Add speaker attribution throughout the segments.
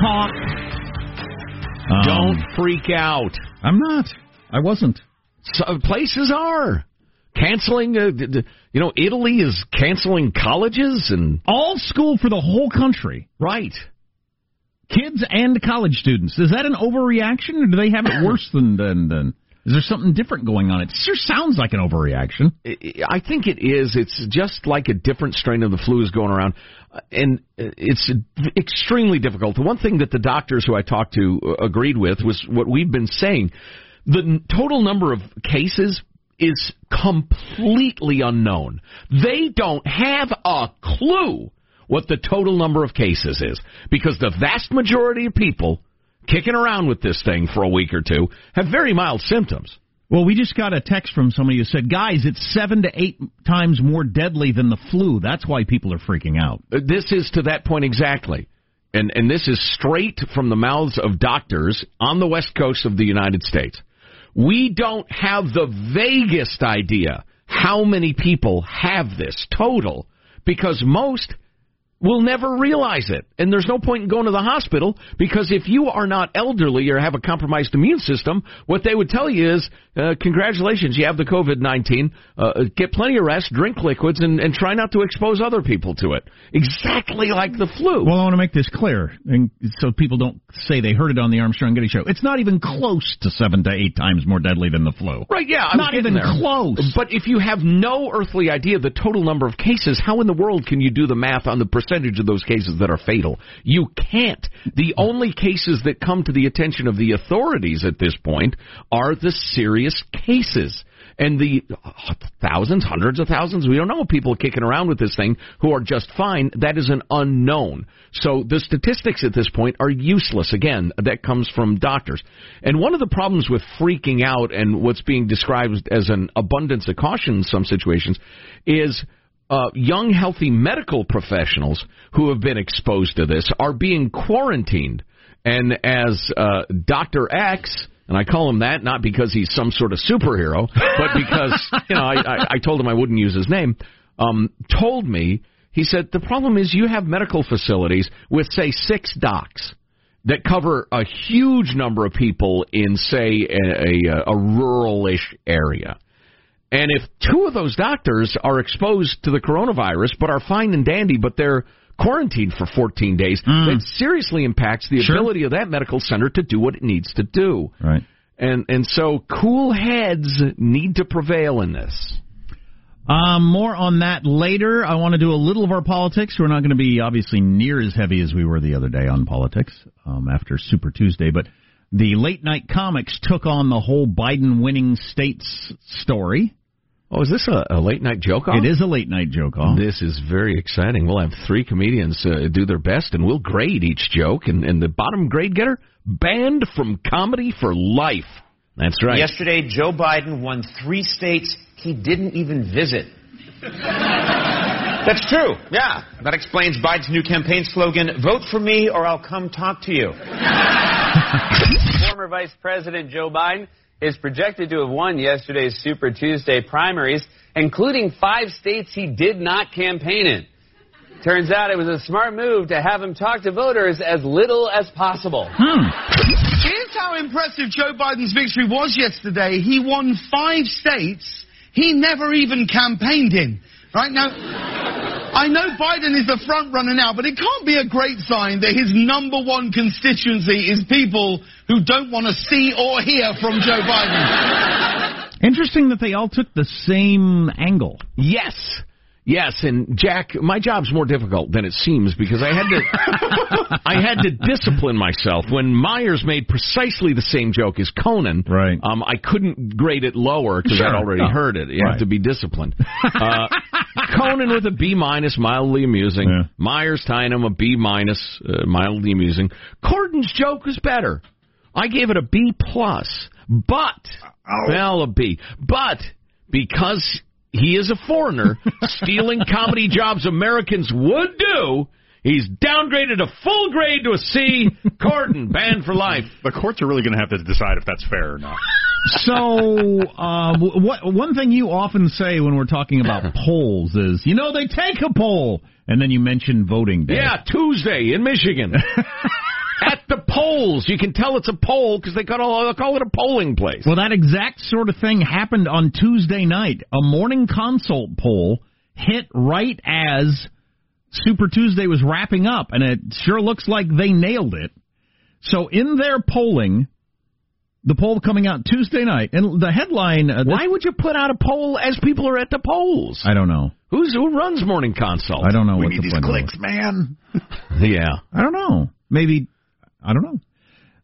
Speaker 1: talk. Um,
Speaker 2: Don't freak out.
Speaker 1: I'm not. I wasn't.
Speaker 2: So, places are canceling. Uh, d- d- you know, Italy is canceling colleges and
Speaker 1: All school for the whole country.
Speaker 2: right.
Speaker 1: Kids and college students. Is that an overreaction, or do they have it worse than than? than is there something different going on? It sure sounds like an overreaction.
Speaker 2: I think it is. It's just like a different strain of the flu is going around, Uh, and it's extremely difficult. The one thing that the doctors who I talked to uh, agreed with was what we've been saying: the total number of cases is completely unknown. They don't have a clue what the total number of cases is because the vast majority of people kicking around with this thing for a week or two have very mild symptoms.
Speaker 1: Well, we just got a text from somebody who said, "Guys, it's seven to eight times more deadly than the flu. That's why people are freaking out."
Speaker 2: Uh, This is to that point exactly. And and this is straight from the mouths of doctors on the west coast of the United States. We don't have the vaguest idea how many people have this total because most will never realize it. And there's no point in going to the hospital because if you are not elderly or have a compromised immune system, what they would tell you is, uh, congratulations, you have the COVID 19. Uh, get plenty of rest, drink liquids, and, and try not to expose other people to it. Exactly like the flu.
Speaker 1: Well, I want to make this clear, and so people don't say they heard it on the Armstrong and Getty show. It's not even close to seven to eight times more deadly than the flu.
Speaker 2: Right, yeah, I was
Speaker 1: not even
Speaker 2: there.
Speaker 1: close.
Speaker 2: But if you have no earthly idea of the total number of cases, how in the world can you do the math on the percentage of those cases that are fatal? You can't. The only cases that come to the attention of the authorities at this point are the serious cases. And the uh, thousands, hundreds of thousands, we don't know, people kicking around with this thing who are just fine, that is an unknown. So the statistics at this point are useless. Again, that comes from doctors. And one of the problems with freaking out and what's being described as an abundance of caution in some situations is uh, young, healthy medical professionals who have been exposed to this are being quarantined. And as uh, Dr. X, and I call him that not because he's some sort of superhero, but because, you know, I, I, I told him I wouldn't use his name, um, told me, he said, the problem is you have medical facilities with, say, six docs that cover a huge number of people in, say, a, a, a rural-ish area. And if two of those doctors are exposed to the coronavirus but are fine and dandy, but they're quarantined for 14 days, that seriously impacts the
Speaker 1: Sure.
Speaker 2: ability of that medical center to do what it needs to do.
Speaker 1: Right.
Speaker 2: And and so cool heads need to prevail in this.
Speaker 1: Um, more on that later. I want to do a little of our politics. We're not going to be obviously near as heavy as we were the other day on politics um, after Super Tuesday, but the late night comics took on the whole Biden winning states story.
Speaker 2: Oh, is this a, a late night joke off?
Speaker 1: It is a late night joke off.
Speaker 2: This is very exciting. We'll have three comedians uh, do their best, and we'll grade each joke. And, and the bottom grade getter banned from comedy for life. That's right.
Speaker 3: Yesterday, Joe Biden won three states he didn't even visit. That's true. Yeah. That explains Biden's new campaign slogan vote for me or I'll come talk to you.
Speaker 4: Former Vice President Joe Biden is projected to have won yesterday's Super Tuesday primaries, including five states he did not campaign in. Turns out it was a smart move to have him talk to voters as little as possible. Hmm.
Speaker 5: Here's how impressive Joe Biden's victory was yesterday. He won five states he never even campaigned in. Right now, I know Biden is the front runner now, but it can't be a great sign that his number one constituency is people who don't want to see or hear from Joe Biden.
Speaker 1: Interesting that they all took the same angle.
Speaker 2: Yes. Yes, and Jack, my job's more difficult than it seems because I had to I had to discipline myself when Meyers made precisely the same joke as Conan.
Speaker 1: Right.
Speaker 2: Um, I couldn't grade it lower because
Speaker 1: Sure.
Speaker 2: I'd already
Speaker 1: No.
Speaker 2: heard it. You
Speaker 1: Right.
Speaker 2: have to be disciplined. Uh, Conan with a B minus, mildly amusing.
Speaker 1: Yeah.
Speaker 2: Meyers tying him a B minus, uh, mildly amusing. Corden's joke was better. I gave it a B plus, but well, a B, but because he is a foreigner stealing comedy jobs Americans would do, He's downgraded a full grade to a C. Corden banned for life.
Speaker 6: The courts are really going to have to decide if that's fair or not.
Speaker 1: So, uh, what one thing you often say when we're talking about polls is, you know, they take a poll, and then you mention voting day.
Speaker 2: Yeah, Tuesday in Michigan. At the polls, you can tell it's a poll because they call, they call it a polling place.
Speaker 1: Well, that exact sort of thing happened on Tuesday night. A morning consult poll hit right as Super Tuesday was wrapping up, and it sure looks like they nailed it. So, in their polling, the poll coming out Tuesday night, and the headline. Uh,
Speaker 2: Why would you put out a poll as people are at the polls?
Speaker 1: I don't know.
Speaker 2: Who's who runs morning consult?
Speaker 1: I don't know
Speaker 6: we
Speaker 1: what
Speaker 6: need
Speaker 1: the
Speaker 6: these clicks,
Speaker 1: was.
Speaker 6: man.
Speaker 2: Yeah,
Speaker 1: I don't know. Maybe I don't know.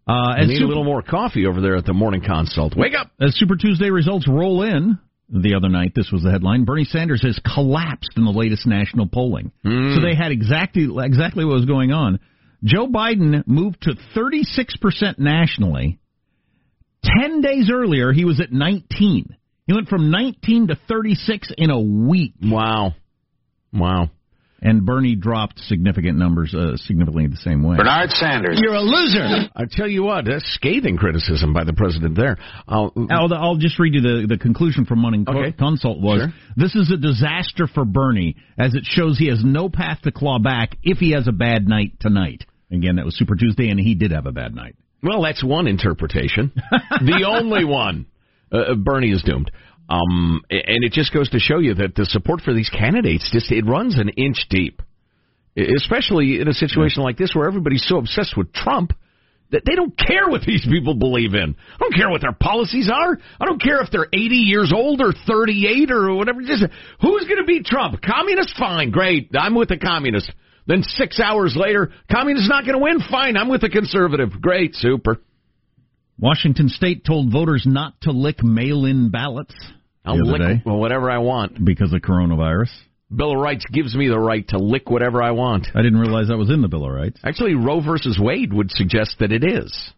Speaker 1: Uh,
Speaker 2: I need
Speaker 1: Super,
Speaker 2: a little more coffee over there at the morning consult. Wake up!
Speaker 1: as Super Tuesday results roll in the other night, this was the headline: Bernie Sanders has collapsed in the latest national polling. Hmm. So they had exactly exactly what was going on. Joe Biden moved to 36 percent nationally. Ten days earlier, he was at 19. He went from 19 to 36 in a week,
Speaker 2: Wow, wow.
Speaker 1: And Bernie dropped significant numbers, uh, significantly the same way.
Speaker 7: Bernard Sanders.
Speaker 1: You're a loser.
Speaker 2: I tell you what, that's scathing criticism by the president there. Uh,
Speaker 1: I'll, I'll just read you the, the conclusion from Morning Co-
Speaker 2: Okay.
Speaker 1: Consult was,
Speaker 2: Sure.
Speaker 1: this is a disaster for Bernie, as it shows he has no path to claw back if he has a bad night tonight. Again, that was Super Tuesday, and he did have a bad night.
Speaker 2: Well, that's one interpretation. the only one. Uh, Bernie is doomed. Um, and it just goes to show you that the support for these candidates just it runs an inch deep, especially in a situation like this where everybody's so obsessed with Trump that they don't care what these people believe in. I don't care what their policies are. I don't care if they're 80 years old or 38 or whatever. Just who's going to beat Trump? Communist, fine, great. I'm with the communist. Then six hours later, communist not going to win. Fine, I'm with the conservative. Great, super.
Speaker 1: Washington State told voters not to lick mail-in ballots
Speaker 2: I'll
Speaker 1: the other
Speaker 2: lick
Speaker 1: day
Speaker 2: well, whatever I want.
Speaker 1: because of coronavirus.
Speaker 2: Bill of Rights gives me the right to lick whatever I want.
Speaker 1: I didn't realize that was in the Bill of Rights.
Speaker 2: Actually, Roe versus Wade would suggest that it is.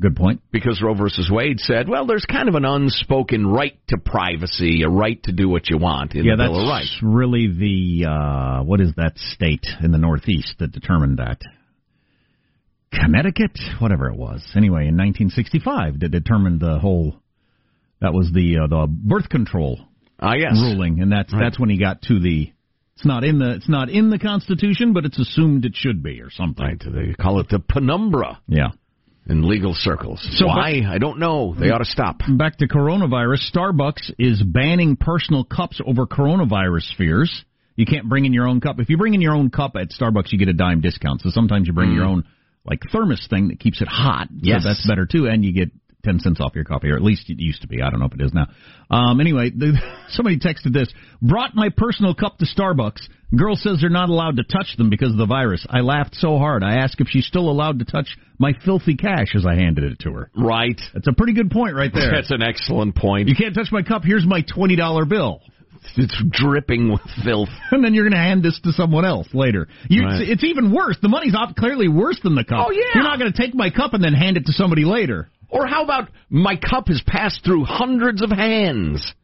Speaker 1: Good point.
Speaker 2: Because Roe versus Wade said, well, there's kind of an unspoken right to privacy, a right to do what you want in
Speaker 1: yeah,
Speaker 2: the Bill of Rights.
Speaker 1: really the uh, what is that state in the Northeast that determined that? Connecticut, whatever it was. Anyway, in 1965, that determined the whole. That was the uh, the birth control
Speaker 2: Ah, yes.
Speaker 1: ruling, and that's
Speaker 2: Right.
Speaker 1: that's when he got to the. It's not in the it's not in the Constitution, but it's assumed it should be or something.
Speaker 2: Right. They call it the penumbra
Speaker 1: Yeah.
Speaker 2: in legal circles.
Speaker 1: So,
Speaker 2: Why? I don't know. They ought to stop.
Speaker 1: Back to coronavirus. Starbucks is banning personal cups over coronavirus fears. You can't bring in your own cup. If you bring in your own cup at Starbucks, you get a dime discount. So sometimes you bring your own like thermos thing that keeps it hot.
Speaker 2: Mm. Yes.
Speaker 1: So that's better too, and you get ten cents off your coffee, or at least it used to be. I don't know if it is now. Um, anyway, the, somebody texted this. Brought my personal cup to Starbucks. Girl says they're not allowed to touch them because of the virus. I laughed so hard. I asked if she's still allowed to touch my filthy cash as I handed it to her.
Speaker 2: Right.
Speaker 1: That's a pretty good point right there.
Speaker 2: That's an excellent point.
Speaker 1: You can't touch my cup. Here's my twenty dollar bill,
Speaker 2: It's dripping with filth.
Speaker 1: and then you're going to hand this to someone else later. You,
Speaker 2: Right.
Speaker 1: it's, it's even worse. The money's clearly worse than the cup.
Speaker 2: Oh, yeah.
Speaker 1: You're not going to take my cup and then hand it to somebody later.
Speaker 2: Or how about my cup has passed through hundreds of hands?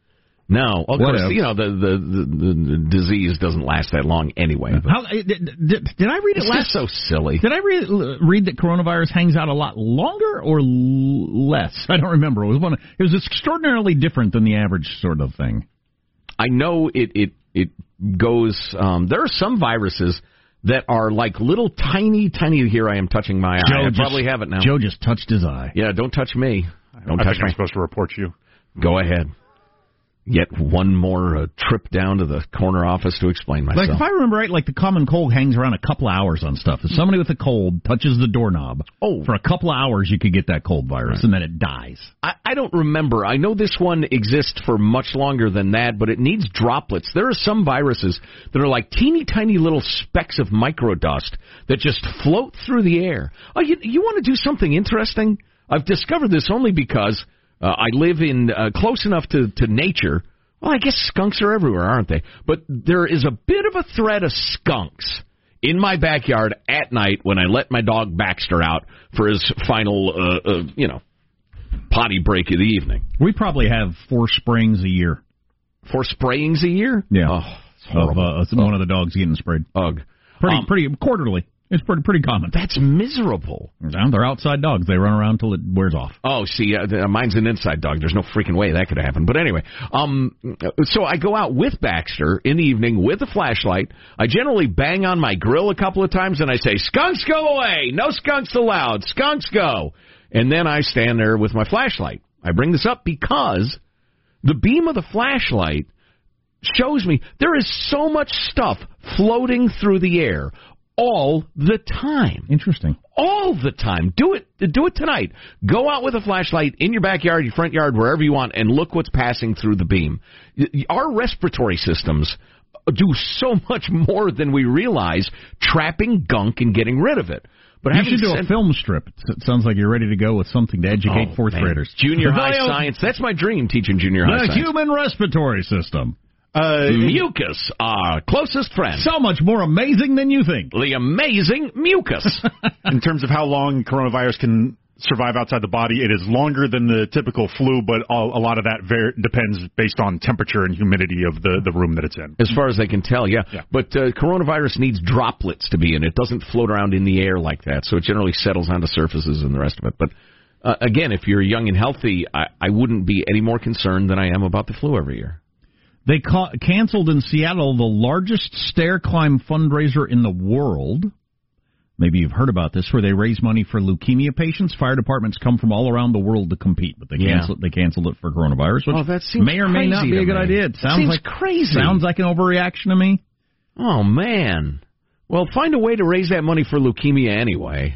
Speaker 2: No, of course, you know the, the the the disease doesn't last that long anyway.
Speaker 1: How, did, did, did I read it
Speaker 2: it's
Speaker 1: last?
Speaker 2: so silly.
Speaker 1: Did I read, read that coronavirus hangs out a lot longer or l- less? I don't remember. It was one. It was extraordinarily different than the average sort of thing.
Speaker 2: I know it it it goes. Um, there are some viruses that are like little tiny tiny. Here I am touching my eye. I probably have it now.
Speaker 1: Joe just touched his eye.
Speaker 2: Yeah, don't touch me. Don't
Speaker 6: I
Speaker 2: touch
Speaker 6: think I'm supposed to report you.
Speaker 2: Go ahead. Yet one more uh, trip down to the corner office to explain myself.
Speaker 1: Like if I remember right, like the common cold hangs around a couple hours on stuff. If somebody with a cold touches the doorknob,
Speaker 2: Oh.
Speaker 1: for a couple of hours you could get that cold virus, and then it dies.
Speaker 2: I, I don't remember. I know this one exists for much longer than that, but it needs droplets. There are some viruses that are like teeny tiny little specks of microdust that just float through the air. Oh, you, you want to do something interesting? I've discovered this only because uh, I live in uh, close enough to, to nature. Well, I guess skunks are everywhere, aren't they? But there is a bit of a threat of skunks in my backyard at night when I let my dog Baxter out for his final, uh, uh, you know, potty break of the evening.
Speaker 1: We probably have four sprayings a year.
Speaker 2: Four sprayings a year?
Speaker 1: Yeah.
Speaker 2: Oh, it's
Speaker 1: Of uh, one of the dogs getting sprayed.
Speaker 2: Ugh.
Speaker 1: Pretty,
Speaker 2: Um,
Speaker 1: pretty quarterly. It's pretty, pretty common.
Speaker 2: That's miserable.
Speaker 1: They're outside dogs. They run around till it wears off.
Speaker 2: Oh, see, uh, the- mine's an inside dog. There's no freaking way that could happen. But anyway, um, so I go out with Baxter in the evening with a flashlight. I generally bang on my grill a couple of times and I say, "Skunks go away! No skunks allowed! Skunks go!" And then I stand there with my flashlight. I bring this up because the beam of the flashlight shows me there is so much stuff floating through the air all the time
Speaker 1: Interesting.
Speaker 2: all the time. Do it. Do it tonight. Go out with a flashlight in your backyard, your front yard, wherever you want, and look what's passing through the beam. Our respiratory systems uh, do so much more than we realize, trapping gunk and getting rid of it. But
Speaker 1: You should do a film strip. It sounds like you're ready to go with something to educate
Speaker 2: Oh,
Speaker 1: fourth
Speaker 2: man.
Speaker 1: graders.
Speaker 2: Junior high science. That's my dream. Teaching junior high
Speaker 1: The
Speaker 2: science.
Speaker 1: human respiratory system.
Speaker 6: Uh,
Speaker 2: Mucus, our closest friend.
Speaker 1: So much more amazing than you think.
Speaker 2: the amazing mucus.
Speaker 6: in terms of how long coronavirus can survive outside the body, it is longer than the typical flu, but a a lot of that ver- depends based on temperature and humidity of the, the room that it's in.
Speaker 2: As far as they can tell, yeah.
Speaker 6: Yeah.
Speaker 2: But uh, coronavirus needs droplets to be in. It doesn't float around in the air like that, so it generally settles onto surfaces and the rest of it. But uh, again, if you're young and healthy, I, I wouldn't be any more concerned than I am about the flu every year.
Speaker 1: They ca- canceled in Seattle the largest stair climb fundraiser in the world. Maybe you've heard about this, where they raise money for leukemia patients. Fire departments come from all around the world to compete, but they
Speaker 2: Yeah.
Speaker 1: canceled. They canceled it for coronavirus, which
Speaker 2: Oh, that seems
Speaker 1: may or may not be a good
Speaker 2: me.
Speaker 1: idea. It sounds
Speaker 2: seems
Speaker 1: like
Speaker 2: crazy.
Speaker 1: Sounds like an overreaction to me.
Speaker 2: Oh man. Well, find a way to raise that money for leukemia anyway.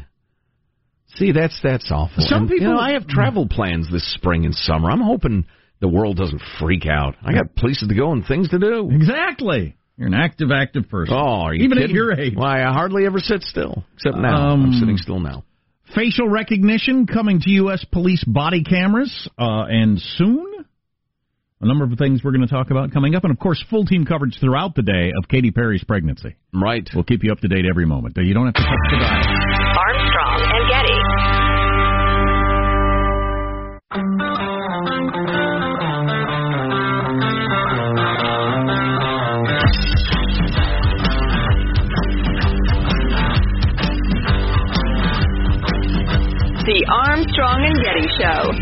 Speaker 2: See, that's that's awful.
Speaker 1: Some
Speaker 2: And, you
Speaker 1: people-
Speaker 2: know, I have travel plans this spring and summer. I'm hoping the world doesn't freak out. I got places to go and things to do.
Speaker 1: Exactly. You're an active, active person.
Speaker 2: Oh, are you
Speaker 1: even
Speaker 2: kidding?
Speaker 1: at your age.
Speaker 2: Why, I hardly ever sit still, except now.
Speaker 1: Um,
Speaker 2: I'm sitting still now.
Speaker 1: Facial recognition coming to U.S. police body cameras, uh, and soon. A number of things we're going to talk about coming up, and of course, full team coverage throughout the day of Katy Perry's pregnancy.
Speaker 2: Right.
Speaker 1: We'll keep you up to date every moment. You don't have to touch the dial.
Speaker 7: Armstrong and Getty. The Armstrong and Getty Show.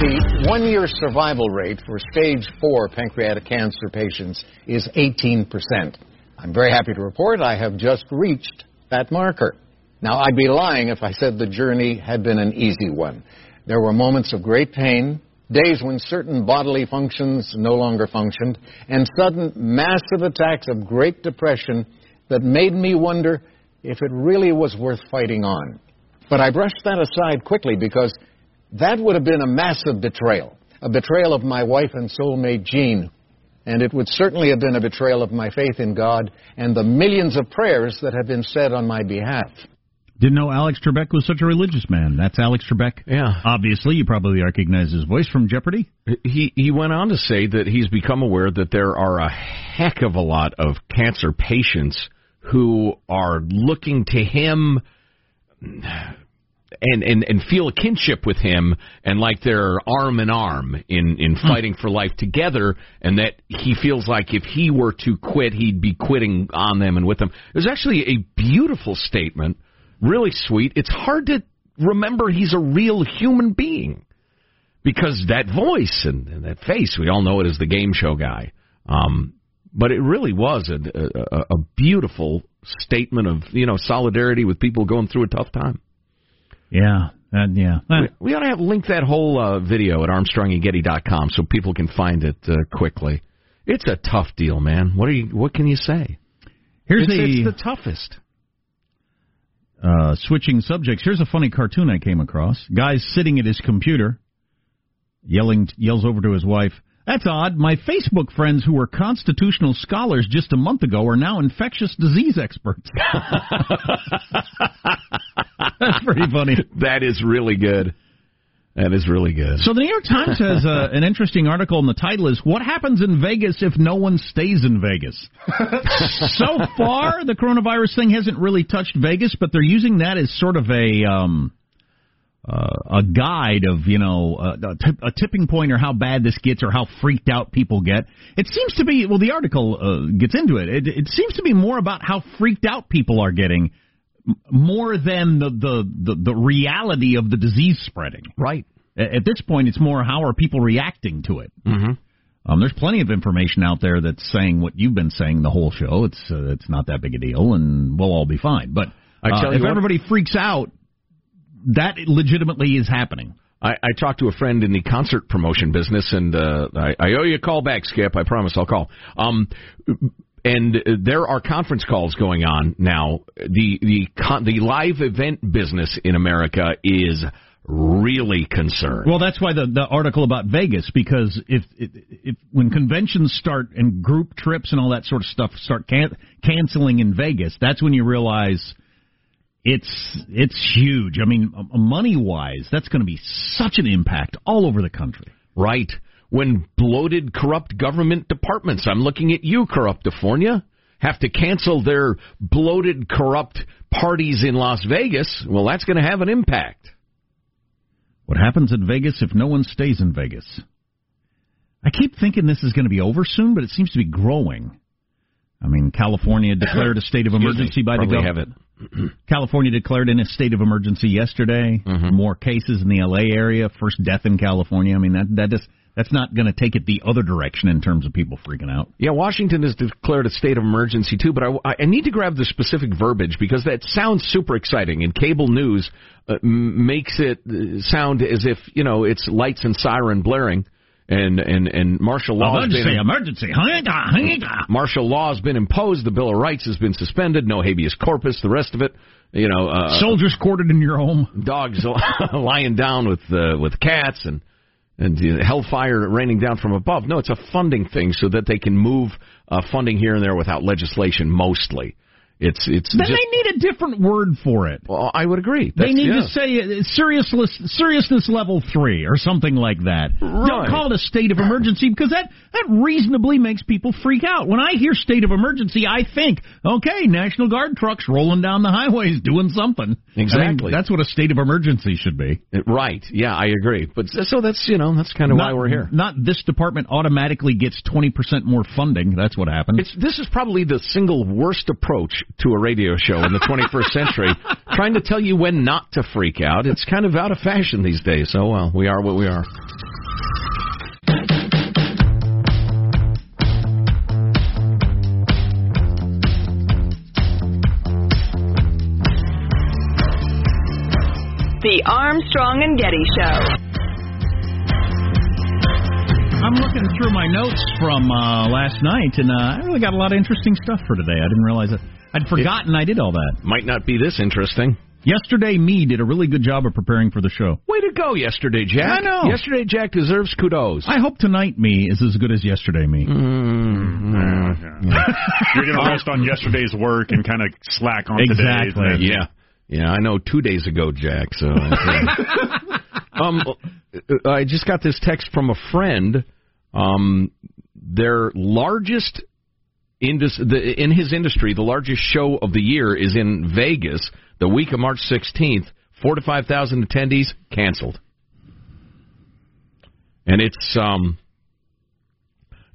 Speaker 8: The one year survival rate for stage four pancreatic cancer patients is 18%. I'm very happy to report I have just reached that marker. Now, I'd be lying if I said the journey had been an easy one. There were moments of great pain, days when certain bodily functions no longer functioned, and sudden massive attacks of great depression that made me wonder if it really was worth fighting on. But I brushed that aside quickly because that would have been a massive betrayal. A betrayal of my wife and soulmate Jean. And it would certainly have been a betrayal of my faith in God and the millions of prayers that have been said on my behalf.
Speaker 1: Didn't know Alex Trebek was such a religious man. That's Alex Trebek.
Speaker 2: Yeah.
Speaker 1: Obviously, you probably recognize his voice from Jeopardy.
Speaker 2: He he went on to say that he's become aware that there are a heck of a lot of cancer patients who are looking to him and and and feel a kinship with him and like they're arm in arm in in hmm. fighting for life together and that he feels like if he were to quit he'd be quitting on them and with them. It was actually a beautiful statement, really sweet. It's hard to remember he's a real human being because that voice and, and that face, we all know it as the game show guy. Um, but it really was a, a, a beautiful statement of you know solidarity with people going through a tough time.
Speaker 1: Yeah, that, yeah.
Speaker 2: We, we ought to have link that whole uh, video at ArmstrongandGetty.com so people can find it uh, quickly. It's a tough deal, man. What are you? What can you say?
Speaker 1: Here's
Speaker 2: It's,
Speaker 1: a
Speaker 2: it's the toughest.
Speaker 1: Uh, switching subjects. Here's a funny cartoon I came across. Guy's sitting at his computer, yelling, yells over to his wife. That's odd. My Facebook friends who were constitutional scholars just a month ago are now infectious disease experts. That's pretty funny.
Speaker 2: That is really good. That is really good.
Speaker 1: So the New York Times has uh, an interesting article, and the title is "What Happens in Vegas If No One Stays in Vegas." so far, the coronavirus thing hasn't really touched Vegas, but they're using that as sort of a um, uh, a guide of you know uh, a, tip, a tipping point or how bad this gets or how freaked out people get. It seems to be well, the article uh, gets into it. it. It seems to be more about how freaked out people are getting more than the the the, the reality of the disease spreading.
Speaker 2: Right.
Speaker 1: At this point, it's more how are people reacting to it.
Speaker 2: Mm-hmm.
Speaker 1: Um, there's plenty of information out there that's saying what you've been saying the whole show. It's uh, it's not that big a deal, and we'll all be fine. But
Speaker 2: I
Speaker 1: uh,
Speaker 2: tell you
Speaker 1: if
Speaker 2: what-
Speaker 1: everybody freaks out, that legitimately is happening.
Speaker 2: I, I talked to a friend in the concert promotion business, and uh, I, I owe you a call back, Skip. I promise I'll call. Um, and there are conference calls going on now. The the con- the live event business in America is really concerned.
Speaker 1: Well, that's why the the article about Vegas because if if, if when conventions start and group trips and all that sort of stuff start can- canceling in Vegas, that's when you realize it's it's huge. I mean, money wise, that's going to be such an impact all over the country.
Speaker 2: Right. When bloated, corrupt government departments, I'm looking at you, Corruptifornia, have to cancel their bloated, corrupt parties in Las Vegas, well, that's going to have an impact.
Speaker 1: What happens in Vegas if no one stays in Vegas? I keep thinking this is going to be over soon, but it seems to be growing. I mean, California declared a state of emergency
Speaker 2: me,
Speaker 1: by the government. California declared in a state of emergency yesterday.
Speaker 2: Mm-hmm.
Speaker 1: More cases in the L.A. area. First death in California. I mean, that that just that's not going to take it the other direction in terms of people freaking out.
Speaker 2: Yeah, Washington has declared a state of emergency too, but I, I need to grab the specific verbiage because that sounds super exciting, and cable news uh, m- makes it uh, sound as if you know it's lights and siren blaring, and and and martial law.
Speaker 1: Emergency,
Speaker 2: been-
Speaker 1: emergency.
Speaker 2: Martial law has been imposed. The Bill of Rights has been suspended. No habeas corpus. The rest of it, you know, uh,
Speaker 1: Soldiers quartered in your home.
Speaker 2: dogs lying down with uh, with cats and and uh, hellfire raining down from above. No, it's a funding thing so that they can move uh, funding here and there without legislation. Mostly, it's it's.
Speaker 1: Then
Speaker 2: just,
Speaker 1: they need a different word for it.
Speaker 2: well, I would agree.
Speaker 1: They need
Speaker 2: yeah.
Speaker 1: to say uh, seriousness, seriousness level three or something like that. Don't call it a state of emergency because that that reasonably makes people freak out. When I hear state of emergency, I think, okay, National Guard trucks rolling down the highways doing something. I mean,
Speaker 2: Exactly.
Speaker 1: that's what a state of emergency should be.
Speaker 2: Right. Yeah, I agree. But so that's you know that's kind of why we're here.
Speaker 1: Not this department automatically gets twenty percent more funding. That's what happened.
Speaker 2: It's, this is probably the single worst approach to a radio show in the 21st century. Trying to tell you when not to freak out. It's kind of out of fashion these days. So, well, we are what we are.
Speaker 7: The Armstrong and Getty Show.
Speaker 1: I'm looking through my notes from uh, last night, and uh, I really got a lot of interesting stuff for today. I didn't realize it. I'd forgotten I did all that.
Speaker 2: Might not be this interesting.
Speaker 1: Yesterday, me did a really good job of preparing for the show.
Speaker 2: Way to go yesterday, Jack.
Speaker 1: I know.
Speaker 2: Yesterday, Jack deserves kudos.
Speaker 1: I hope tonight me is as good as yesterday me.
Speaker 2: Mm-hmm.
Speaker 6: You're going to rest on yesterday's work and kind of slack on today's.
Speaker 1: Exactly.
Speaker 6: and then-
Speaker 2: Yeah. Yeah, I know two days ago, Jack, so. um, I just got this text from a friend. Um, their largest indus- the, in his industry, the largest show of the year is in Vegas, the week of March 16th. Four to five thousand attendees canceled, and it's um,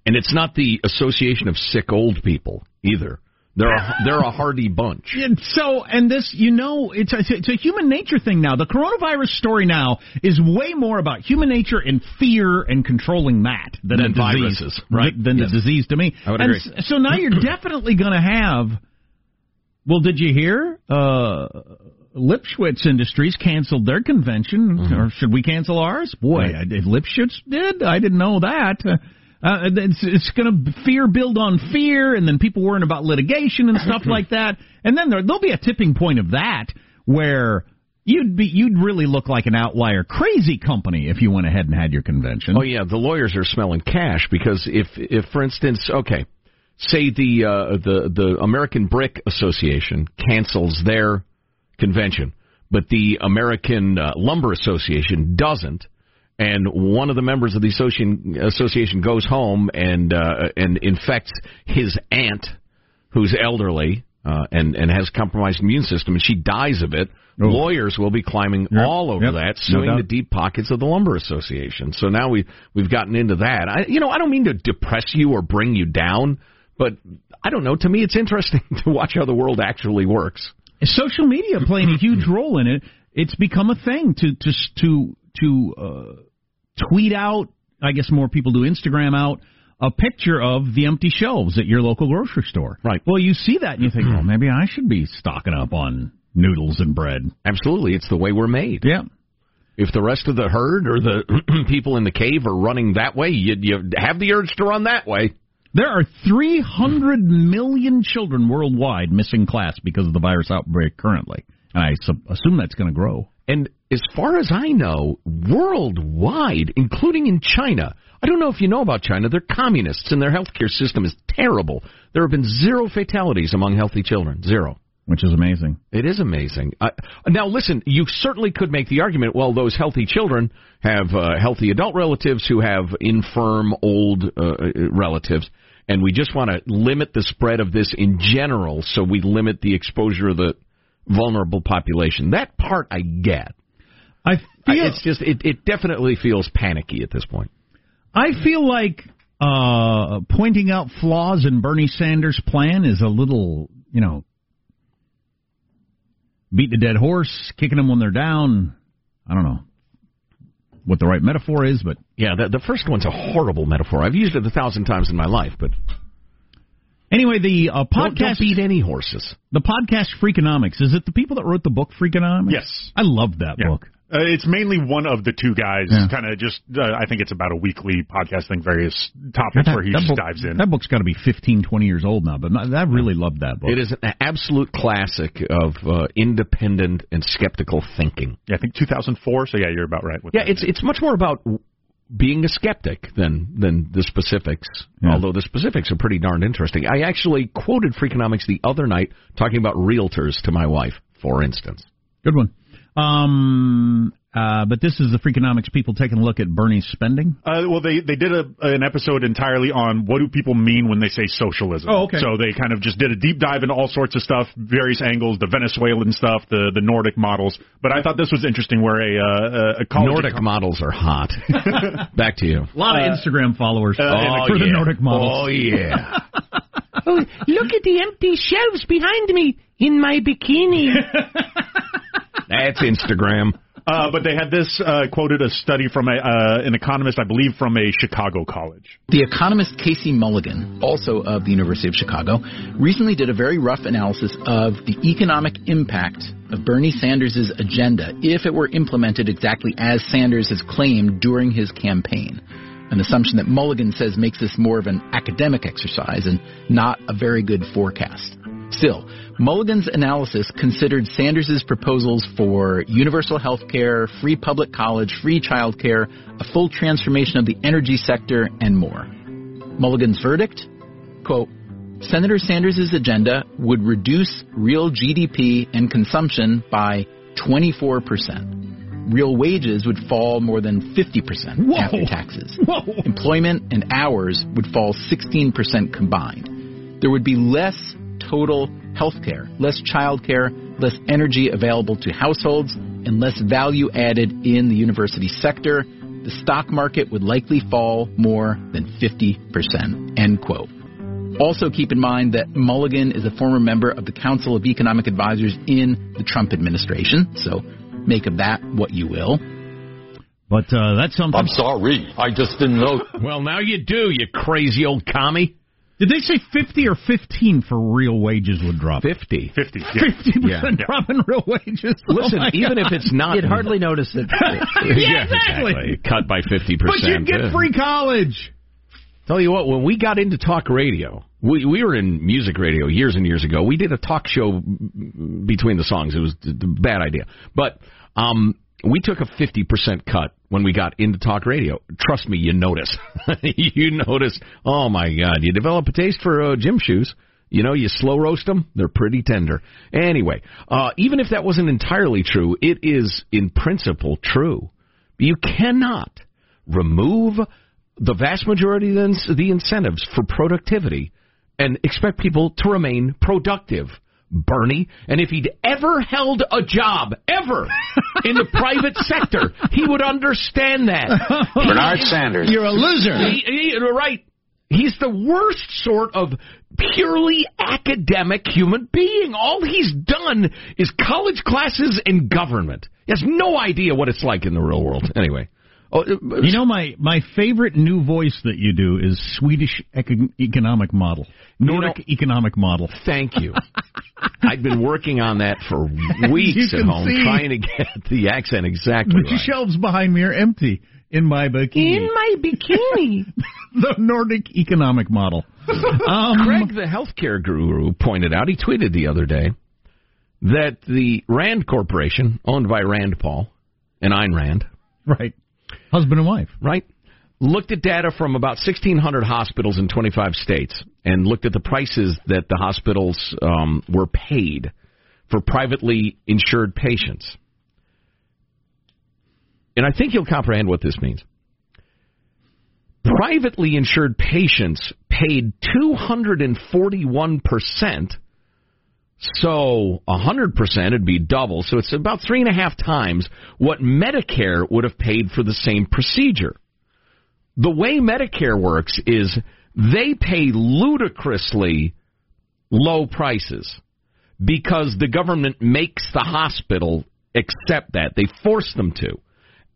Speaker 2: and it's not the Association of Sick Old People either. They're a, they're a hardy bunch.
Speaker 1: And so, and this, you know, it's a, it's a human nature thing now. The coronavirus story now is way more about human nature and fear and controlling that than,
Speaker 2: Than
Speaker 1: the disease,
Speaker 2: viruses.
Speaker 1: right? Than
Speaker 2: Yes.
Speaker 1: the disease to me.
Speaker 2: I would
Speaker 1: and
Speaker 2: agree.
Speaker 1: So now you're definitely going to have. Well, did you hear? Uh, Lipschwitz Industries canceled their convention,
Speaker 2: Mm-hmm.
Speaker 1: or should we cancel ours? Boy,
Speaker 2: Right.
Speaker 1: I, if Lipschwitz did, I didn't know that. Uh, it's it's going to fear build on fear, and then people worrying about litigation and stuff like that. And then there, there'll be a tipping point of that where you'd be you'd really look like an outlier, crazy company if you went ahead and had your convention.
Speaker 2: Oh yeah, the lawyers are smelling cash because if if for instance, okay, say the uh, the the American Brick Association cancels their convention, but the American uh, Lumber Association doesn't, and one of the members of the association association goes home and uh, and infects his aunt, who's elderly, uh, and and has compromised immune system, and she dies of it. Lawyers will be climbing
Speaker 1: Yep,
Speaker 2: all over
Speaker 1: yep,
Speaker 2: that, suing
Speaker 1: doubt.
Speaker 2: the deep pockets of the lumber association. So now we we've gotten into that. I, you know, I don't mean to depress you or bring you down, but I don't know. To me, it's interesting to watch how the world actually works.
Speaker 1: social media playing a huge role in it. It's become a thing to to to to uh, tweet out. I guess more people do Instagram out a picture of the empty shelves at your local grocery store.
Speaker 2: Right.
Speaker 1: Well, you see that and you think, well, maybe I should be stocking up on noodles and bread.
Speaker 2: Absolutely, it's the way we're made.
Speaker 1: Yeah.
Speaker 2: If the rest of the herd or the people in the cave are running that way, you, you have the urge to run that way.
Speaker 1: There are 300 million children worldwide missing class because of the virus outbreak currently. And I su- assume that's going to grow.
Speaker 2: And as far as I know, worldwide, including in China, I don't know if you know about China, they're communists and their healthcare system is terrible. There have been zero fatalities among healthy children. Zero.
Speaker 1: Which is amazing.
Speaker 2: It is amazing. Uh, now, listen, you certainly could make the argument well, those healthy children have uh, healthy adult relatives who have infirm old uh, relatives, and we just want to limit the spread of this in general so we limit the exposure of the vulnerable population. That part I get.
Speaker 1: I feel
Speaker 2: it's just it, it definitely feels panicky at this point.
Speaker 1: I feel like uh, pointing out flaws in Bernie Sanders' plan is a little, you know, beating a dead horse, kicking them when they're down. I don't know what the right metaphor is, but
Speaker 2: yeah, the, the first one's a horrible metaphor. I've used it a thousand times in my life, but
Speaker 1: anyway, the uh, podcast
Speaker 2: don't, don't beat any horses.
Speaker 1: The podcast Freakonomics is it the people that wrote the book Freakonomics?
Speaker 6: Yes,
Speaker 1: I love that
Speaker 6: Yeah.
Speaker 1: book.
Speaker 6: Uh, it's mainly one of the two guys,
Speaker 1: Yeah.
Speaker 6: kind of just. Uh, I think it's about a weekly podcasting various topics where he just
Speaker 1: book,
Speaker 6: dives in.
Speaker 1: That book's got to be 15, 20 years old now, but I really loved that book.
Speaker 2: It is an absolute classic of uh, independent and skeptical thinking.
Speaker 6: Yeah, I think 2004. So yeah, you're about right. With
Speaker 2: Yeah,
Speaker 6: that.
Speaker 2: it's it's much more about being a skeptic than than the specifics.
Speaker 1: Yeah.
Speaker 2: Although the specifics are pretty darn interesting. I actually quoted Freakonomics the other night talking about realtors to my wife, for instance.
Speaker 1: Good one. Um, uh, but this is the Freakonomics people taking a look at Bernie's spending.
Speaker 6: Uh, well, they they did a, an episode entirely on what do people mean when they say socialism.
Speaker 1: Oh, okay.
Speaker 6: So they kind of just did a deep dive into all sorts of stuff, various angles, the Venezuelan stuff, the the Nordic models. But I thought this was interesting, where a uh, a college
Speaker 2: Nordic models are hot. Back to you.
Speaker 1: A lot of Instagram followers
Speaker 6: uh,
Speaker 1: uh, for the. Nordic models.
Speaker 2: Oh yeah.
Speaker 9: Oh, look at the empty shelves behind me in my bikini.
Speaker 2: That's Instagram.
Speaker 6: Uh, but they had this uh, quoted a study from a, uh, an economist, I believe, from a Chicago college.
Speaker 10: The economist Casey Mulligan, also of the University of Chicago, recently did a very rough analysis of the economic impact of Bernie Sanders' agenda if it were implemented exactly as Sanders has claimed during his campaign. An assumption that Mulligan says makes this more of an academic exercise and not a very good forecast. Still, Mulligan's analysis considered Sanders' proposals for universal health care, free public college, free childcare, a full transformation of the energy sector, and more. Mulligan's verdict? Quote, Senator Sanders' agenda would reduce real GDP and consumption by 24%. Real wages would fall more than 50%
Speaker 1: Whoa.
Speaker 10: after taxes.
Speaker 1: Whoa.
Speaker 10: Employment and hours would fall 16% combined. There would be less total health care, less child care, less energy available to households, and less value added in the university sector. The stock market would likely fall more than 50%. End quote. Also, keep in mind that Mulligan is a former member of the Council of Economic Advisors in the Trump administration, so make of that what you will.
Speaker 1: But uh, that's something.
Speaker 11: I'm sorry. I just didn't know.
Speaker 2: Well, now you do, you crazy old commie.
Speaker 1: Did they say 50 or 15 for real wages would drop?
Speaker 2: 50.
Speaker 6: 50.
Speaker 1: 50%
Speaker 2: Yeah.
Speaker 1: drop in real wages.
Speaker 2: Listen,
Speaker 1: Oh
Speaker 2: even
Speaker 1: God.
Speaker 2: if it's not.
Speaker 10: You'd hardly notice it.
Speaker 1: Yeah, exactly.
Speaker 2: Cut by 50%.
Speaker 1: But you get
Speaker 2: Yeah.
Speaker 1: free college.
Speaker 2: Tell you what, when we got into talk radio, we we were in music radio years and years ago. We did a talk show between the songs. It was a bad idea, but um, we took a fifty percent cut when we got into talk radio. Trust me, you notice. you notice. Oh my God, you develop a taste for uh, gym shoes. You know, you slow roast them; they're pretty tender. Anyway, uh, even if that wasn't entirely true, it is in principle true. You cannot remove the vast majority of the the incentives for productivity and expect people to remain productive. Bernie. And if he'd ever held a job, ever, in the private sector, he would understand that.
Speaker 3: Bernard Sanders.
Speaker 1: You're a loser.
Speaker 2: He, he, right. He's the worst sort of purely academic human being. All he's done is college classes and government. He has no idea what it's like in the real world. Anyway. Oh, uh,
Speaker 1: You know my my favorite new voice that you do is Swedish econ- economic model, Nordic economic model.
Speaker 2: Thank you. I've been working on that for weeks at home,
Speaker 1: see-
Speaker 2: trying to get the accent exactly
Speaker 1: The
Speaker 2: right.
Speaker 1: shelves behind me are empty in my bikini.
Speaker 9: In my bikini.
Speaker 1: the Nordic economic model. Um,
Speaker 2: Craig, the healthcare guru, pointed out, he tweeted the other day, that the Rand Corporation, owned by Rand Paul and Ayn Rand,
Speaker 1: right, husband and wife,
Speaker 2: right, looked at data from about 1,600 hospitals in 25 states and looked at the prices that the hospitals um, were paid for privately insured patients. And I think you'll comprehend what this means. Privately insured patients paid 241%. So 100% would be double. So it's about three and a half times what Medicare would have paid for the same procedure. The way Medicare works is they pay ludicrously low prices because the government makes the hospital accept that. They force them to.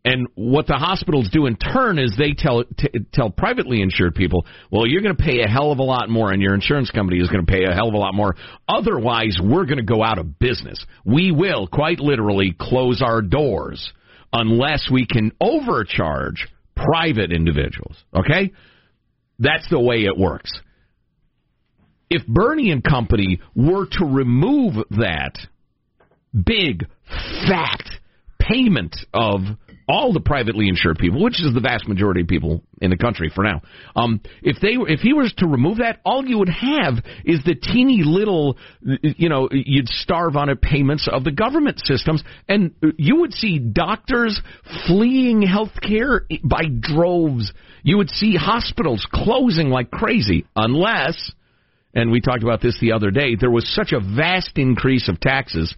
Speaker 2: And what the hospitals do in turn is they tell t- tell privately insured people, well, you're going to pay a hell of a lot more, and your insurance company is going to pay a hell of a lot more. Otherwise, we're going to go out of business. We will quite literally close our doors unless we can overcharge private individuals. Okay, that's the way it works. If Bernie and company were to remove that big, fat payment of all the privately insured people, which is the vast majority of people in the country for now. Um, if they if he was to remove that, all you would have is the teeny little, you know, you'd starve on it payments of the government systems, and you would see doctors fleeing health care by droves. You would see hospitals closing like crazy, unless, and we talked about this the other day, there was such a vast increase of taxes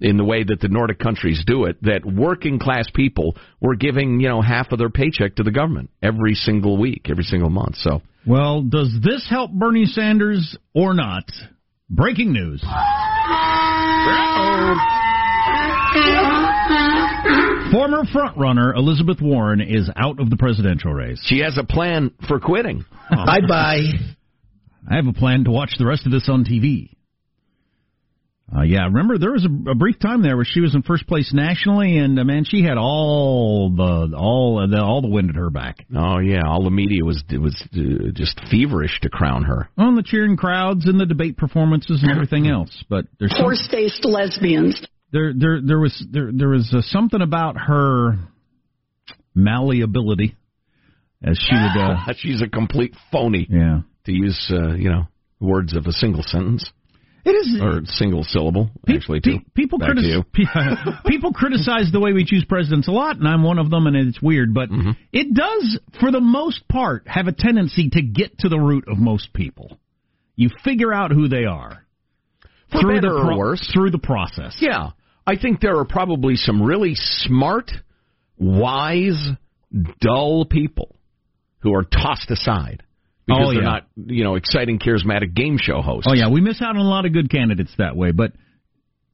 Speaker 2: in the way that the Nordic countries do it, that working class people were giving, you know, half of their paycheck to the government every single week, every single month. So,
Speaker 1: Well, does this help Bernie Sanders or not? Breaking news. Former frontrunner Elizabeth Warren is out of the presidential race.
Speaker 2: She has a plan for quitting.
Speaker 1: bye bye. I have a plan to watch the rest of this on TV. Uh, yeah, remember there was a, a brief time there where she was in first place nationally, and uh, man, she had all the all the all the wind at her back.
Speaker 2: Oh yeah, all the media was was uh, just feverish to crown her.
Speaker 1: On the cheering crowds and the debate performances and everything else, but there's some,
Speaker 12: Horse-faced lesbians.
Speaker 1: there there there was there there was uh, something about her malleability, as she would. Uh,
Speaker 2: She's a complete phony.
Speaker 1: Yeah,
Speaker 2: to use uh, you know words of a single sentence.
Speaker 1: It is
Speaker 2: or single syllable actually too.
Speaker 1: people
Speaker 2: Back to you.
Speaker 1: people criticize the way we choose presidents a lot, and I'm one of them, and it's weird, but
Speaker 2: Mm-hmm.
Speaker 1: it does, for the most part, have a tendency to get to the root of most people. You figure out who they are
Speaker 2: For
Speaker 1: through
Speaker 2: better
Speaker 1: the
Speaker 2: or worse.
Speaker 1: through the process.
Speaker 2: Yeah, I think there are probably some really smart, wise, dull people who are tossed aside because
Speaker 1: Oh,
Speaker 2: they're
Speaker 1: yeah.
Speaker 2: not, you know, exciting, charismatic game show hosts.
Speaker 1: Oh yeah, we miss out on a lot of good candidates that way, but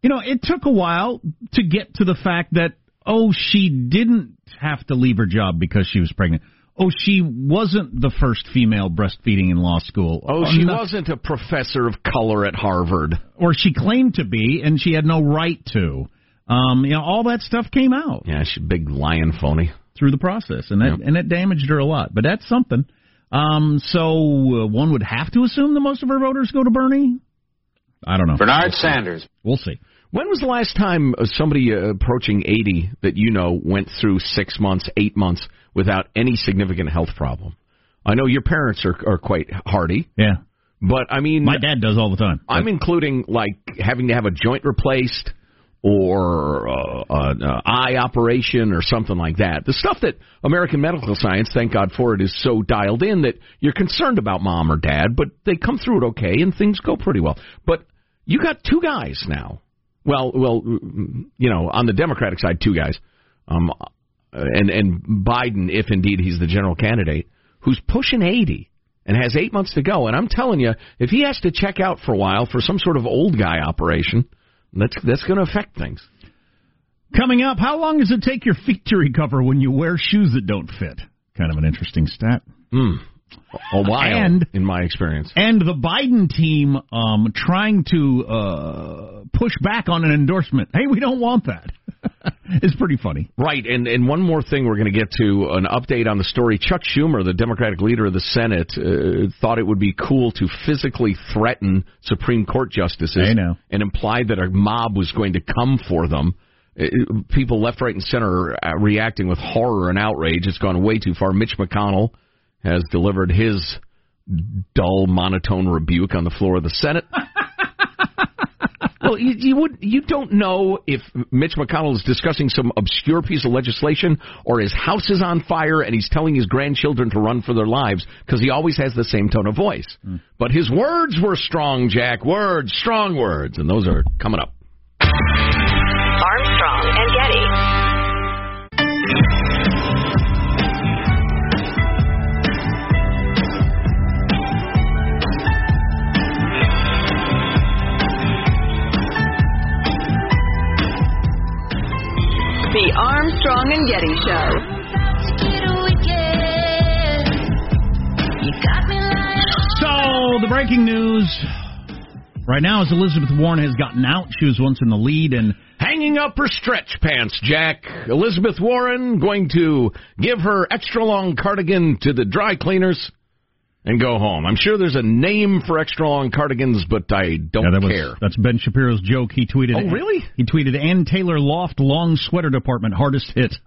Speaker 1: you know, it took a while to get to the fact that oh, she didn't have to leave her job because she was pregnant. Oh, she wasn't the first female breastfeeding in law school.
Speaker 2: Oh, she
Speaker 1: no-
Speaker 2: wasn't a professor of color at Harvard.
Speaker 1: or she claimed to be, and she had no right to. Um, you know, all that stuff came out
Speaker 2: Yeah, she's a big lion phony.
Speaker 1: through the process, and that and it damaged her a lot. But that's something. Um, so uh, one would have to assume that most of her voters go to Bernie. I don't know.
Speaker 3: Bernard Sanders.
Speaker 1: We'll see.
Speaker 2: When was the last time uh, somebody uh, approaching 80 that you know went through six months, eight months without any significant health problem? I know your parents are, are quite hardy.
Speaker 1: Yeah.
Speaker 2: But, I mean.
Speaker 1: My dad does all the time.
Speaker 2: I'm including, like, having to have a joint replaced or uh, an uh, eye operation or something like that. The stuff that American medical science, thank God for it, is so dialed in that you're concerned about mom or dad, but they come through it okay and things go pretty well. But You got two guys now. Well, well, you know, on the Democratic side, two guys. Um, and and Biden, if indeed he's the general candidate, who's pushing 80 and has eight months to go. And I'm telling you, if he has to check out for a while for some sort of old guy operation, that's that's going to affect things.
Speaker 1: Coming up, how long does it take your feet to recover when you wear shoes that don't fit? Kind of an interesting stat.
Speaker 2: Mm. A while,
Speaker 1: And-
Speaker 2: in my experience.
Speaker 1: And the Biden team um, trying to uh, push back on an endorsement. Hey, we don't want that. it's pretty funny.
Speaker 2: Right, and and one more thing we're going to get to an update on the story. Chuck Schumer, the Democratic leader of the Senate, uh, thought it would be cool to physically threaten Supreme Court justices and imply that a mob was going to come for them. Uh, People left, right, and center are reacting with horror and outrage. It's gone way too far. Mitch McConnell has delivered his dull, monotone rebuke on the floor of the Senate. Well, you, you would you don't know if Mitch McConnell is discussing some obscure piece of legislation or his house is on fire and he's telling his grandchildren to run for their lives because he always has the same tone of voice. Hmm. But his words were strong, Jack. Words, strong words, and those are coming up.
Speaker 7: Armstrong and Getty. The Armstrong and Getty Show.
Speaker 1: So, the breaking news right now is Elizabeth Warren has gotten out. She was once in the lead, and
Speaker 2: Hanging up her stretch pants, Jack. Elizabeth Warren going to give her extra long cardigan to the dry cleaners and go home. I'm sure there's a name for extra long cardigans, but I don't
Speaker 1: Yeah, that was- that's Ben Shapiro's joke. He tweeted.
Speaker 2: Oh, really?
Speaker 1: He tweeted Ann Taylor Loft long sweater department hardest hit.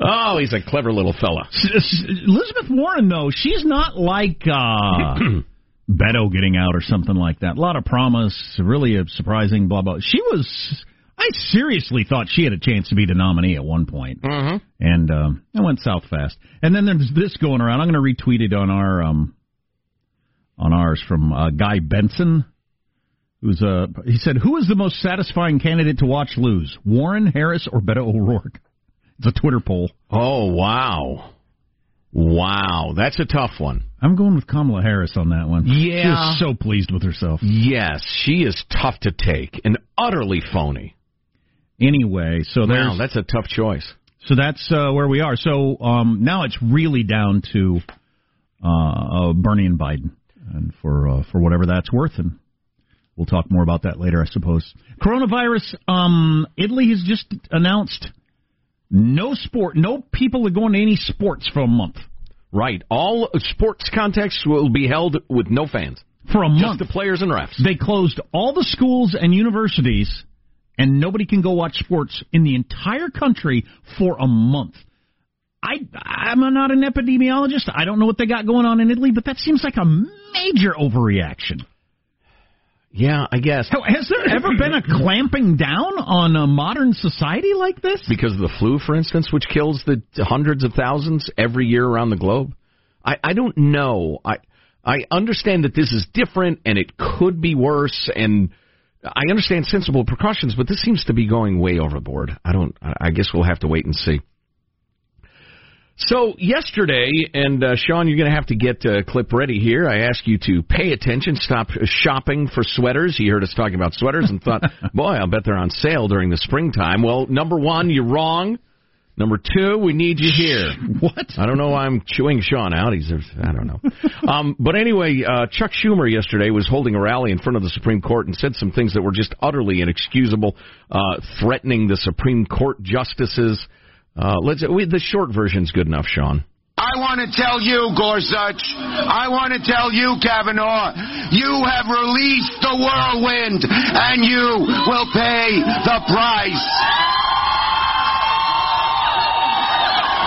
Speaker 2: oh, he's a clever little fella.
Speaker 1: Elizabeth Warren, though, she's not like uh, Beto getting out or something like that. A lot of promise, really a surprising blah blah. She was. I seriously thought she had a chance to be the nominee at one point,
Speaker 2: Mm-hmm.
Speaker 1: and um, it went south fast. And then there's this going around. I'm going to retweet it on our um, on ours from uh, Guy Benson. Who's uh, he said, "Who is the most satisfying candidate to watch lose? Warren, Harris, or Beto O'Rourke?" It's a Twitter poll.
Speaker 2: Oh, wow. Wow, that's a tough one.
Speaker 1: I'm going with Kamala Harris on that one.
Speaker 2: Yeah.
Speaker 1: She was so pleased with herself.
Speaker 2: Yes, she is tough to take and utterly phony.
Speaker 1: Anyway, so
Speaker 2: Wow, that's a tough choice.
Speaker 1: so that's uh, where we are. So um, now it's really down to uh, uh, Bernie and Biden, and for uh, for whatever that's worth, and we'll talk more about that later, I suppose. Coronavirus. Um, Italy has just announced no sport, no people are going to any sports for a month.
Speaker 2: Right. All sports contests will be held with no fans.
Speaker 1: For a
Speaker 2: Just
Speaker 1: month,
Speaker 2: the players and refs.
Speaker 1: They closed all the schools and universities, and nobody can go watch sports in the entire country for a month. I, I'm not an epidemiologist. I don't know what they got going on in Italy, but that seems like a major overreaction.
Speaker 2: Yeah, I guess.
Speaker 1: Has there ever been a clamping down on a modern society like this?
Speaker 2: Because of the flu, for instance, which kills the hundreds of thousands every year around the globe. I, I don't know. I I understand that this is different and it could be worse, and I understand sensible precautions, but this seems to be going way overboard. I don't. I guess we'll have to wait and see. So yesterday, and uh, Sean, you're going to have to get a clip ready here. I ask you to pay attention, stop shopping for sweaters. You heard us talking about sweaters and thought, boy, I'll bet they're on sale during the springtime. Well, number one, you're wrong. Number two, we need you here.
Speaker 1: What?
Speaker 2: I don't know why I'm chewing Sean out. He's, I don't know. Um, but anyway, uh, Chuck Schumer yesterday was holding a rally in front of the Supreme Court and said some things that were just utterly inexcusable, uh, threatening the Supreme Court justices. Uh, let's. We, the short version's good enough, Sean.
Speaker 12: I want to tell you, Gorsuch, I want to tell you, Kavanaugh, you have released the whirlwind, and you will pay the price.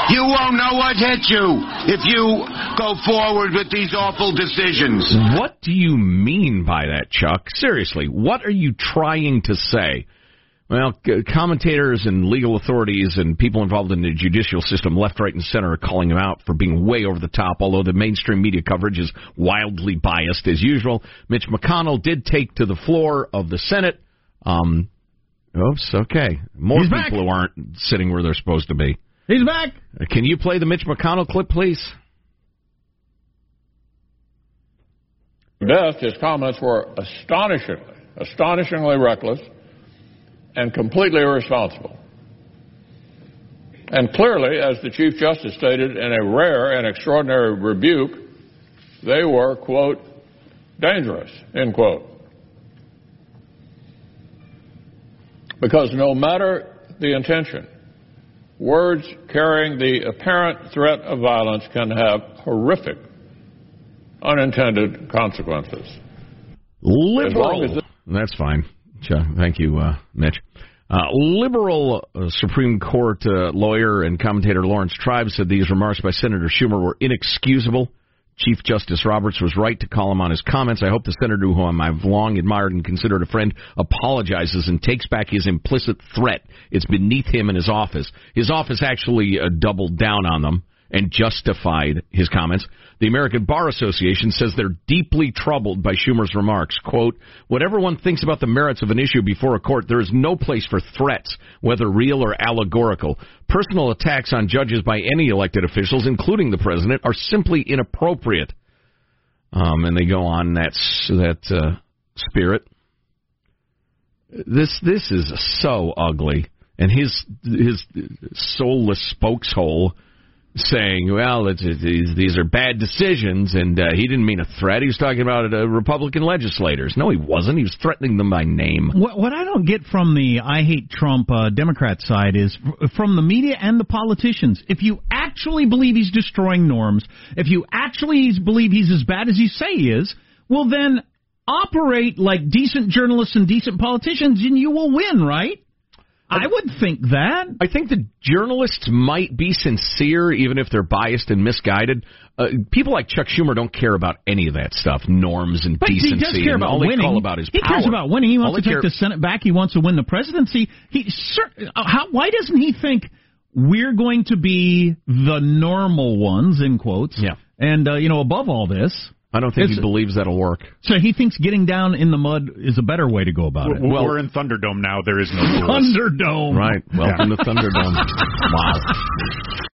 Speaker 12: You won't know what hit you if you go forward with these awful decisions.
Speaker 2: What do you mean by that, Chuck? Seriously, what are you trying to say? Well, commentators and legal authorities and people involved in the judicial system, left, right, and center, are calling him out for being way over the top, although the mainstream media coverage is wildly biased as usual. Mitch McConnell did take to the floor of the Senate. Um, oops, okay. More
Speaker 1: He's
Speaker 2: people
Speaker 1: back.
Speaker 2: who aren't sitting where they're supposed to be.
Speaker 1: He's back.
Speaker 2: Uh, Can you play the Mitch McConnell clip, please?
Speaker 13: Best, his comments were astonishingly, astonishingly reckless and completely irresponsible. And clearly, as the Chief Justice stated in a rare and extraordinary rebuke, they were, quote, dangerous, end quote. Because no matter the intention, words carrying the apparent threat of violence can have horrific unintended consequences.
Speaker 2: Liberal.
Speaker 13: As as
Speaker 2: That's fine. Chuck, Thank you, uh, Mitch. Uh, liberal uh, Supreme Court uh, lawyer and commentator Laurence Tribe said these remarks by Senator Schumer were inexcusable. Chief Justice Roberts was right to call him on his comments. I hope the senator whom I've long admired and considered a friend apologizes and takes back his implicit threat. It's beneath him and his office. His office actually uh, doubled down on them and justified his comments. The American Bar Association says they're deeply troubled by Schumer's remarks. Quote, whatever one thinks about the merits of an issue before a court, there is no place for threats, whether real or allegorical. Personal attacks on judges by any elected officials, including the president, are simply inappropriate. Um, and they go on that, that, uh, spirit. This, this is so ugly. And his, his soulless spokeshole saying, "Well, it's, it's, these these are bad decisions," and uh, he didn't mean a threat. He was talking about uh, Republican legislators. No, he wasn't. He was threatening them by name.
Speaker 1: What, what I don't get from the I hate Trump uh, Democrat side is from the media and the politicians. If you actually believe he's destroying norms, if you actually believe he's as bad as you say he is, well then operate like decent journalists and decent politicians, and you will win, right? I would think that.
Speaker 2: I think the journalists might be sincere, even if they're biased and misguided. Uh, people like Chuck Schumer don't care about any of that stuff, norms and
Speaker 1: But
Speaker 2: decency.
Speaker 1: he does care about
Speaker 2: all they
Speaker 1: winning.
Speaker 2: call about is
Speaker 1: he
Speaker 2: power.
Speaker 1: cares about winning. He
Speaker 2: All
Speaker 1: wants to take
Speaker 2: care-
Speaker 1: the Senate back. He wants to win the presidency. He, cer- uh, how, why doesn't he think we're going to be the normal ones in quotes?
Speaker 2: Yeah.
Speaker 1: And uh, you know, above all this,
Speaker 2: I don't think
Speaker 1: It's-
Speaker 2: he believes that'll work.
Speaker 1: so he thinks getting down in the mud is a better way to go about it.
Speaker 6: We're, we're in Thunderdome now. There is no rules.
Speaker 1: Thunderdome.
Speaker 2: Right. Welcome to Thunderdome. wow.